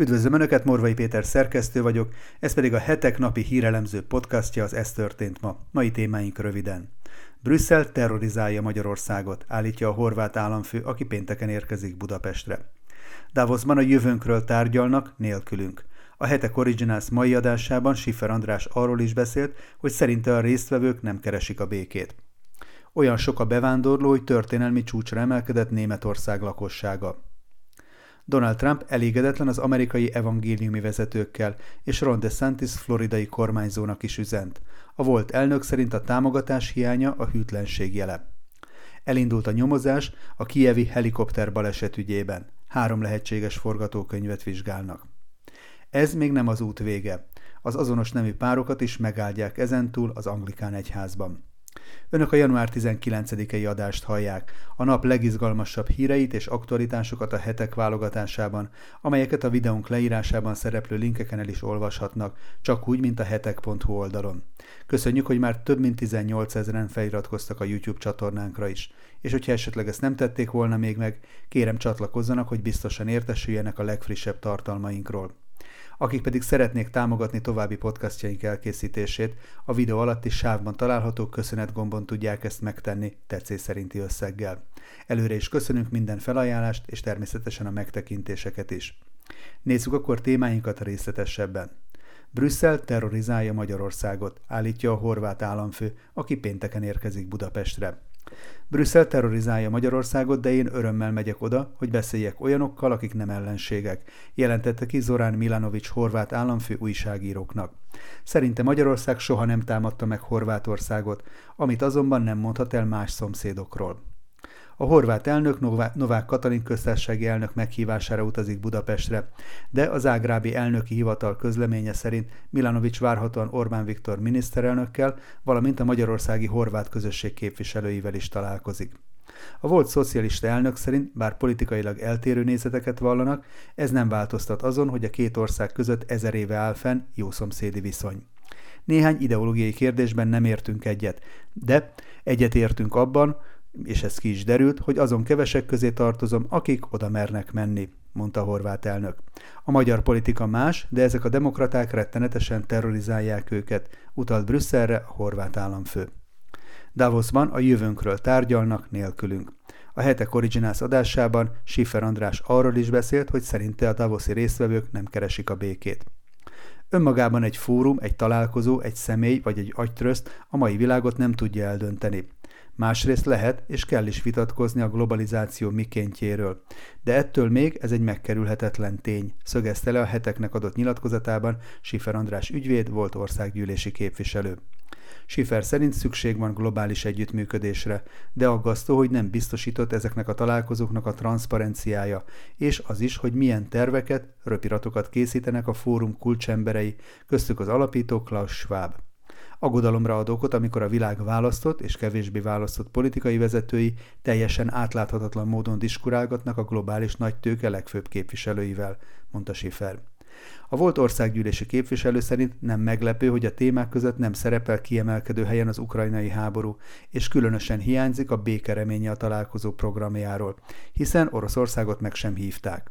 Üdvözlöm Önöket, Morvai Péter szerkesztő vagyok, ez pedig a hetek napi hírelemző podcastja az Ez történt ma. Mai témáink röviden. Brüsszel terrorizálja Magyarországot, állítja a horvát államfő, aki pénteken érkezik Budapestre. Davosban a jövőnkről tárgyalnak, nélkülünk. A Hetek Originals mai adásában Schiffer András arról is beszélt, hogy szerinte a résztvevők nem keresik a békét. Olyan sok a bevándorló, hogy történelmi csúcsra emelkedett Németország lakossága. Donald Trump elégedetlen az amerikai evangéliumi vezetőkkel, és Ron DeSantis floridai kormányzónak is üzent. A volt elnök szerint a támogatás hiánya a hűtlenség jele. Elindult a nyomozás a kievi helikopter baleset ügyében. Három lehetséges forgatókönyvet vizsgálnak. Ez még nem az út vége. Az azonos nemű párokat is megáldják ezentúl az anglikán egyházban. Önök a január 19-i adást hallják, a nap legizgalmasabb híreit és aktualitásokat a hetek válogatásában, amelyeket a videónk leírásában szereplő linkeken el is olvashatnak, csak úgy, mint a hetek.hu oldalon. Köszönjük, hogy már több mint 18 ezeren feliratkoztak a YouTube csatornánkra is, és hogyha esetleg ezt nem tették volna még meg, kérem csatlakozzanak, hogy biztosan értesüljenek a legfrissebb tartalmainkról. Akik pedig szeretnék támogatni további podcastjaink elkészítését, a videó alatti sávban található köszönet gombon tudják ezt megtenni tetszés szerinti összeggel. Előre is köszönünk minden felajánlást, és természetesen a megtekintéseket is. Nézzük akkor témáinkat részletesebben. Brüsszel terrorizálja Magyarországot, állítja a horvát államfő, aki pénteken érkezik Budapestre. Brüsszel terrorizálja Magyarországot, de én örömmel megyek oda, hogy beszéljek olyanokkal, akik nem ellenségek, jelentette ki Zorán Milanovics horvát államfő újságíróknak. Szerinte Magyarország soha nem támadta meg Horvátországot, amit azonban nem mondhat el más szomszédokról. A horvát elnök Novák Katalin köztársasági elnök meghívására utazik Budapestre, de az ágrábi elnöki hivatal közleménye szerint Milanovics várhatóan Orbán Viktor miniszterelnökkel, valamint a magyarországi horvát közösség képviselőivel is találkozik. A volt szocialista elnök szerint, bár politikailag eltérő nézeteket vallanak, ez nem változtat azon, hogy a két ország között ezer éve áll fenn jó szomszédi viszony. Néhány ideológiai kérdésben nem értünk egyet, de egyet értünk abban, és ez ki is derült, hogy azon kevesek közé tartozom, akik oda mernek menni, mondta a horvát elnök. A magyar politika más, de ezek a demokraták rettenetesen terrorizálják őket, utalt Brüsszelre a horvát államfő. Davosban a jövőnkről tárgyalnak nélkülünk. A Hetek Originals adásában Schiffer András arról is beszélt, hogy szerinte a Davoszi résztvevők nem keresik a békét. Önmagában egy fórum, egy találkozó, egy személy vagy egy agytröszt a mai világot nem tudja eldönteni. Másrészt lehet és kell is vitatkozni a globalizáció mikéntjéről, de ettől még ez egy megkerülhetetlen tény, szögezte le a heteknek adott nyilatkozatában Sifer András ügyvéd volt országgyűlési képviselő. Schiffer szerint szükség van globális együttműködésre, de aggasztó, hogy nem biztosított ezeknek a találkozóknak a transzparenciája, és az is, hogy milyen terveket, röpiratokat készítenek a fórum kulcsemberei, köztük az alapító Klaus Schwab. Aggodalomra ad okot, amikor a világ választott és kevésbé választott politikai vezetői teljesen átláthatatlan módon diskurálgatnak a globális nagy tőke legfőbb képviselőivel, mondta Schiffer. A volt országgyűlési képviselő szerint nem meglepő, hogy a témák között nem szerepel kiemelkedő helyen az ukrajnai háború, és különösen hiányzik a békereménye a találkozó programjáról, hiszen Oroszországot meg sem hívták.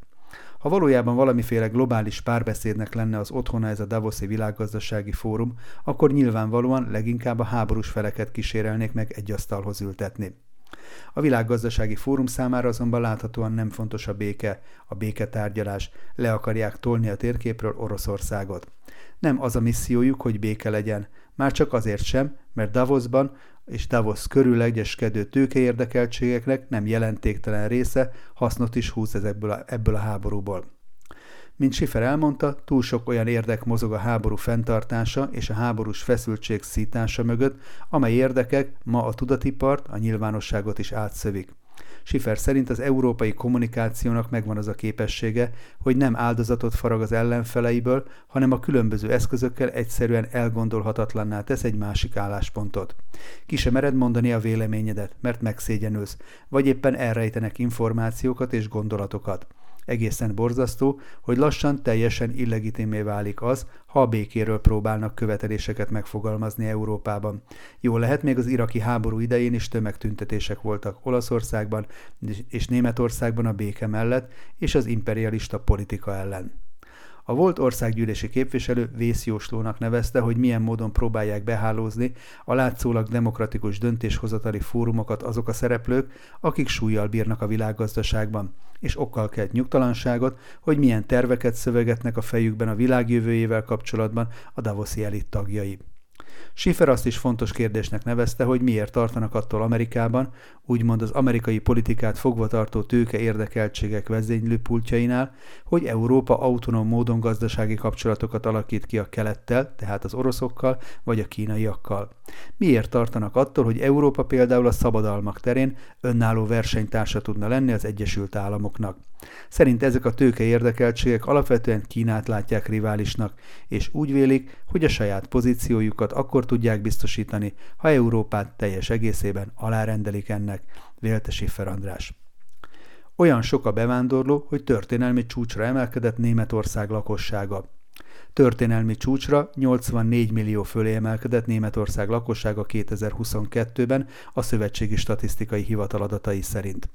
Ha valójában valamiféle globális párbeszédnek lenne az otthona ez a Davoszi világgazdasági fórum, akkor nyilvánvalóan leginkább a háborús feleket kísérelnék meg egy asztalhoz ültetni. A világgazdasági fórum számára azonban láthatóan nem fontos a béke, a béketárgyalás, le akarják tolni a térképről Oroszországot. Nem az a missziójuk, hogy béke legyen, már csak azért sem, mert Davosban és Davos körül egyeskedő tőkeérdekeltségeknek nem jelentéktelen része hasznot is húz ebből a, ebből a háborúból. Mint Schiffer elmondta, túl sok olyan érdek mozog a háború fenntartása és a háborús feszültség szítása mögött, amely érdekek ma a tudatipart, a nyilvánosságot is átszövik. Schiffer szerint az európai kommunikációnak megvan az a képessége, hogy nem áldozatot farag az ellenfeleiből, hanem a különböző eszközökkel egyszerűen elgondolhatatlanná tesz egy másik álláspontot. Ki sem mered mondani a véleményedet, mert megszégyenülsz, vagy éppen elrejtenek információkat és gondolatokat. Egészen borzasztó, hogy lassan teljesen illegitimé válik az, ha a békéről próbálnak követeléseket megfogalmazni Európában. Jó lehet, még az iraki háború idején is tömegtüntetések voltak Olaszországban és Németországban a béke mellett és az imperialista politika ellen. A volt országgyűlési képviselő vészjóslónak nevezte, hogy milyen módon próbálják behálózni a látszólag demokratikus döntéshozatali fórumokat azok a szereplők, akik súlyjal bírnak a világgazdaságban, és okkal kelt nyugtalanságot, hogy milyen terveket szövegetnek a fejükben a világjövőjével kapcsolatban a Davoszi elit tagjai. Schiffer azt is fontos kérdésnek nevezte, hogy miért tartanak attól Amerikában, úgymond az amerikai politikát fogva tartó tőke érdekeltségek vezénylő pultjainál, hogy Európa autonóm módon gazdasági kapcsolatokat alakít ki a kelettel, tehát az oroszokkal vagy a kínaiakkal. Miért tartanak attól, hogy Európa például a szabadalmak terén önálló versenytársa tudna lenni az Egyesült Államoknak. Szerint ezek a tőke érdekeltségek alapvetően Kínát látják riválisnak, és úgy vélik, hogy a saját pozíciójukat akkor tudják biztosítani, ha Európát teljes egészében alárendelik ennek, vélte Schiffer András. Olyan sok a bevándorló, hogy történelmi csúcsra emelkedett Németország lakossága. Történelmi csúcsra 84 millió fölé emelkedett Németország lakossága 2022-ben a Szövetségi Statisztikai Hivatal adatai szerint.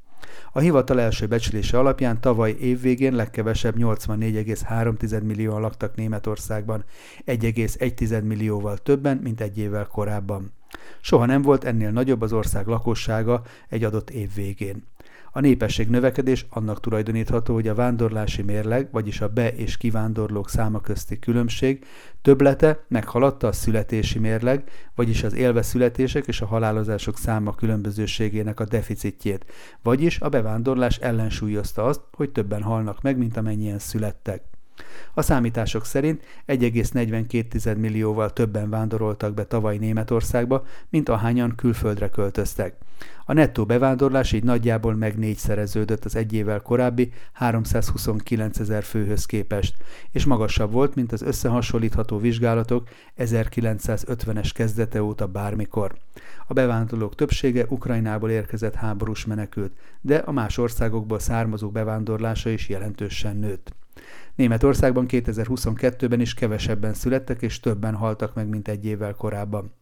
A hivatal első becslése alapján tavaly évvégén legkevesebb 84,3 millióan laktak Németországban, 1,1 millióval többen, mint egy évvel korábban. Soha nem volt ennél nagyobb az ország lakossága egy adott év végén. A népesség növekedés annak tulajdonítható, hogy a vándorlási mérleg, vagyis a be- és kivándorlók száma közti különbség töblete meghaladta a születési mérleg, vagyis az élve születések és a halálozások száma különbözőségének a deficitjét, vagyis a bevándorlás ellensúlyozta azt, hogy többen halnak meg, mint amennyien születtek. A számítások szerint 1,42 millióval többen vándoroltak be tavaly Németországba, mint ahányan külföldre költöztek. A nettó bevándorlás így nagyjából meg négyszereződött az egy évvel korábbi 329 ezer főhöz képest, és magasabb volt, mint az összehasonlítható vizsgálatok 1950-es kezdete óta bármikor. A bevándorlók többsége Ukrajnából érkezett háborús menekült, de a más országokból származó bevándorlása is jelentősen nőtt. Németországban 2022-ben is kevesebben születtek és többen haltak meg, mint egy évvel korábban.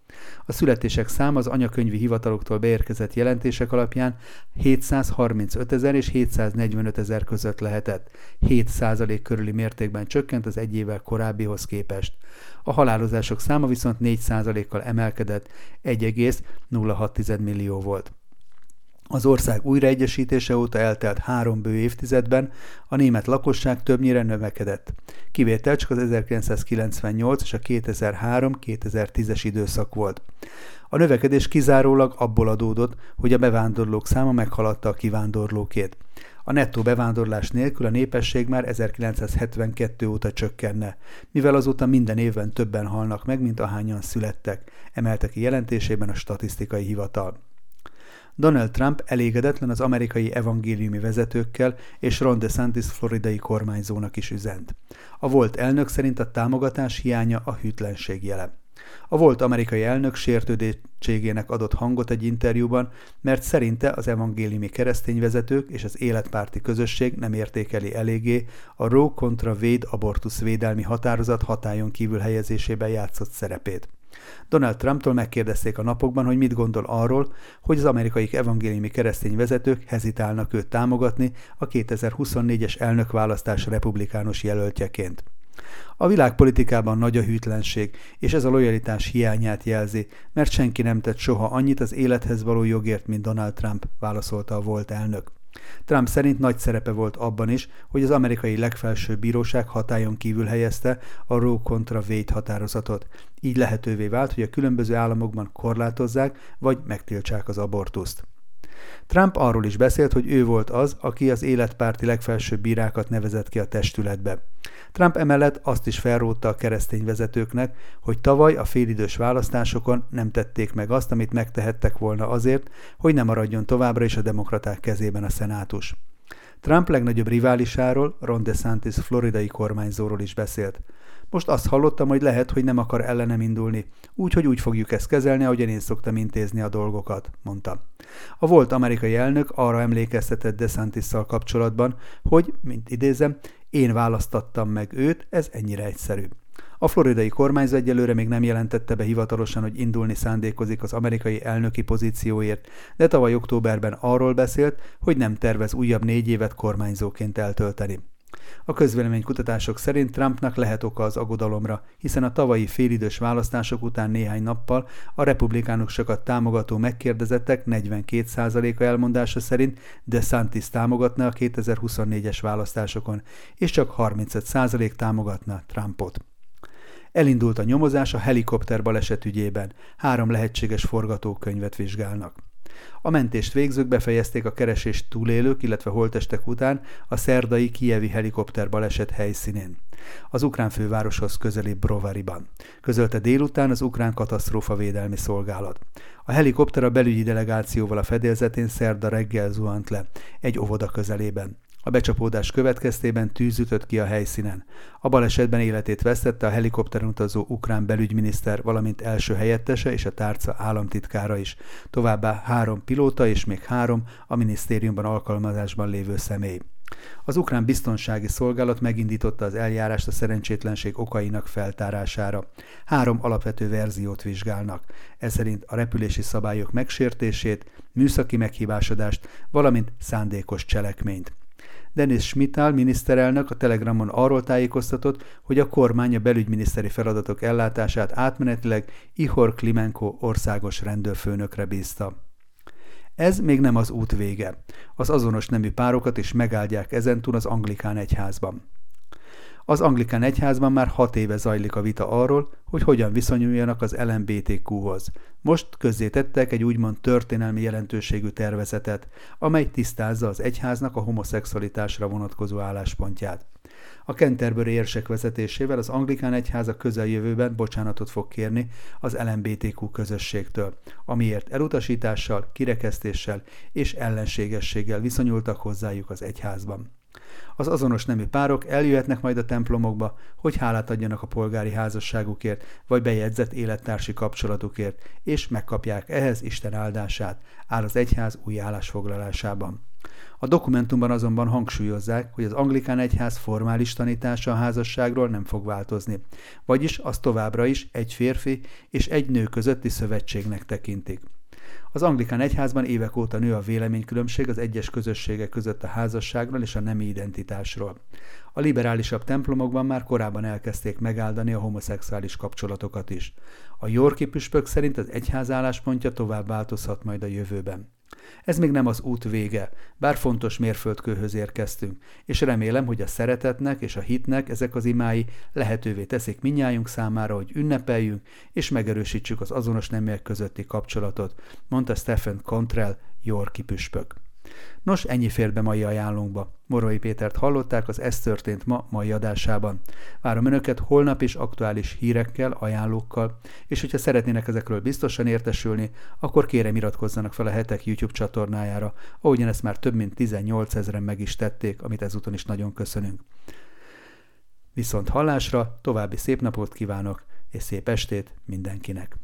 A születések száma az anyakönyvi hivataloktól beérkezett jelentések alapján 735 ezer és 745 ezer között lehetett. 7% körüli mértékben csökkent az egy évvel korábbihoz képest. A halálozások száma viszont 4% kal emelkedett, 1,06 millió volt. Az ország újraegyesítése óta eltelt három bő évtizedben a német lakosság többnyire növekedett. Kivétel csak az 1998 és a 2003-2010-es időszak volt. A növekedés kizárólag abból adódott, hogy a bevándorlók száma meghaladta a kivándorlókét. A nettó bevándorlás nélkül a népesség már 1972 óta csökkenne, mivel azóta minden évben többen halnak meg, mint ahányan születtek, emelte ki jelentésében a statisztikai hivatal. Donald Trump elégedetlen az amerikai evangéliumi vezetőkkel és Ron DeSantis floridai kormányzónak is üzent. A volt elnök szerint a támogatás hiánya a hűtlenség jele. A volt amerikai elnök sértődétségének adott hangot egy interjúban, mert szerinte az evangéliumi keresztényvezetők és az életpárti közösség nem értékeli eléggé a Roe kontra Wade abortusz védelmi határozat hatályon kívül helyezésében játszott szerepét. Donald Trumptól megkérdezték a napokban, hogy mit gondol arról, hogy az amerikai evangéliumi keresztény vezetők hezitálnak őt támogatni a 2024-es elnökválasztás republikánus jelöltjeként. A világpolitikában nagy a hűtlenség, és ez a lojalitás hiányát jelzi, mert senki nem tett soha annyit az élethez való jogért, mint Donald Trump, válaszolta a volt elnök. Trump szerint nagy szerepe volt abban is, hogy az amerikai legfelsőbb bíróság hatályon kívül helyezte a Roe kontra Wade határozatot. Így lehetővé vált, hogy a különböző államokban korlátozzák vagy megtiltsák az abortuszt. Trump arról is beszélt, hogy ő volt az, aki az életpárti legfelsőbb bírákat nevezett ki a testületbe. Trump emellett azt is felrótta a keresztény vezetőknek, hogy tavaly a félidős választásokon nem tették meg azt, amit megtehettek volna azért, hogy ne maradjon továbbra is a demokraták kezében a szenátus. Trump legnagyobb riválisáról, Ron DeSantis floridai kormányzóról is beszélt. Most azt hallottam, hogy lehet, hogy nem akar ellenem indulni, úgyhogy úgy fogjuk ezt kezelni, ahogyan én szoktam intézni a dolgokat, mondta. A volt amerikai elnök arra emlékeztetett desantis kapcsolatban, hogy, mint idézem, én választattam meg őt, ez ennyire egyszerű. A floridai kormányzó egyelőre még nem jelentette be hivatalosan, hogy indulni szándékozik az amerikai elnöki pozícióért, de tavaly októberben arról beszélt, hogy nem tervez újabb négy évet kormányzóként eltölteni. A közvéleménykutatások szerint Trumpnak lehet oka az aggodalomra, hiszen a tavalyi félidős választások után néhány nappal a republikánusokat támogató megkérdezettek 42%-a elmondása szerint DeSantis támogatna a 2024-es választásokon, és csak 35% támogatna Trumpot. Elindult a nyomozás a helikopter baleset ügyében. Három lehetséges forgatókönyvet vizsgálnak. A mentést végzők befejezték a keresést túlélők, illetve holtestek után a szerdai kievi helikopter baleset helyszínén. Az ukrán fővároshoz közeli Brovariban. Közölte délután az ukrán katasztrófa védelmi szolgálat. A helikopter a belügyi delegációval a fedélzetén szerda reggel zuhant le, egy óvoda közelében. A becsapódás következtében tűz ütött ki a helyszínen. A balesetben életét vesztette a helikopteren utazó ukrán belügyminiszter, valamint első helyettese és a tárca államtitkára is. Továbbá három pilóta és még három a minisztériumban alkalmazásban lévő személy. Az ukrán biztonsági szolgálat megindította az eljárást a szerencsétlenség okainak feltárására. Három alapvető verziót vizsgálnak. Ez szerint a repülési szabályok megsértését, műszaki meghibásodást, valamint szándékos cselekményt. Denis Schmital miniszterelnök a Telegramon arról tájékoztatott, hogy a kormány a belügyminiszteri feladatok ellátását átmenetileg Ihor Klimenko országos rendőrfőnökre bízta. Ez még nem az út vége. Az azonos nemű párokat is megáldják ezentúl az anglikán egyházban. Az anglikán egyházban már hat éve zajlik a vita arról, hogy hogyan viszonyuljanak az LMBTQ-hoz. Most közzétettek egy úgymond történelmi jelentőségű tervezetet, amely tisztázza az egyháznak a homoszexualitásra vonatkozó álláspontját. A Canterbury érsek vezetésével az anglikán egyház a közeljövőben bocsánatot fog kérni az LMBTQ közösségtől, amiért elutasítással, kirekesztéssel és ellenségességgel viszonyultak hozzájuk az egyházban. Az azonos nemű párok eljöhetnek majd a templomokba, hogy hálát adjanak a polgári házasságukért, vagy bejegyzett élettársi kapcsolatukért, és megkapják ehhez Isten áldását, áll az egyház új állásfoglalásában. A dokumentumban azonban hangsúlyozzák, hogy az anglikán egyház formális tanítása a házasságról nem fog változni, vagyis az továbbra is egy férfi és egy nő közötti szövetségnek tekintik. Az anglikán egyházban évek óta nő a véleménykülönbség az egyes közösségek között a házasságról és a nemi identitásról. A liberálisabb templomokban már korábban elkezdték megáldani a homoszexuális kapcsolatokat is. A Yorki püspök szerint az egyház álláspontja tovább változhat majd a jövőben. Ez még nem az út vége, bár fontos mérföldkőhöz érkeztünk, és remélem, hogy a szeretetnek és a hitnek ezek az imái lehetővé teszik minnyájunk számára, hogy ünnepeljünk és megerősítsük az azonos neműek közötti kapcsolatot, mondta Stephen Contrell, Yorki püspök. Nos, ennyi fér be mai ajánlónkba. Morai Pétert hallották az Ez történt ma mai adásában. Várom Önöket holnap is aktuális hírekkel, ajánlókkal, és hogyha szeretnének ezekről biztosan értesülni, akkor kérem iratkozzanak fel a hetek YouTube csatornájára, ahogyan ezt már több mint 18 ezeren meg is tették, amit ezúton is nagyon köszönünk. Viszont hallásra, további szép napot kívánok, és szép estét mindenkinek!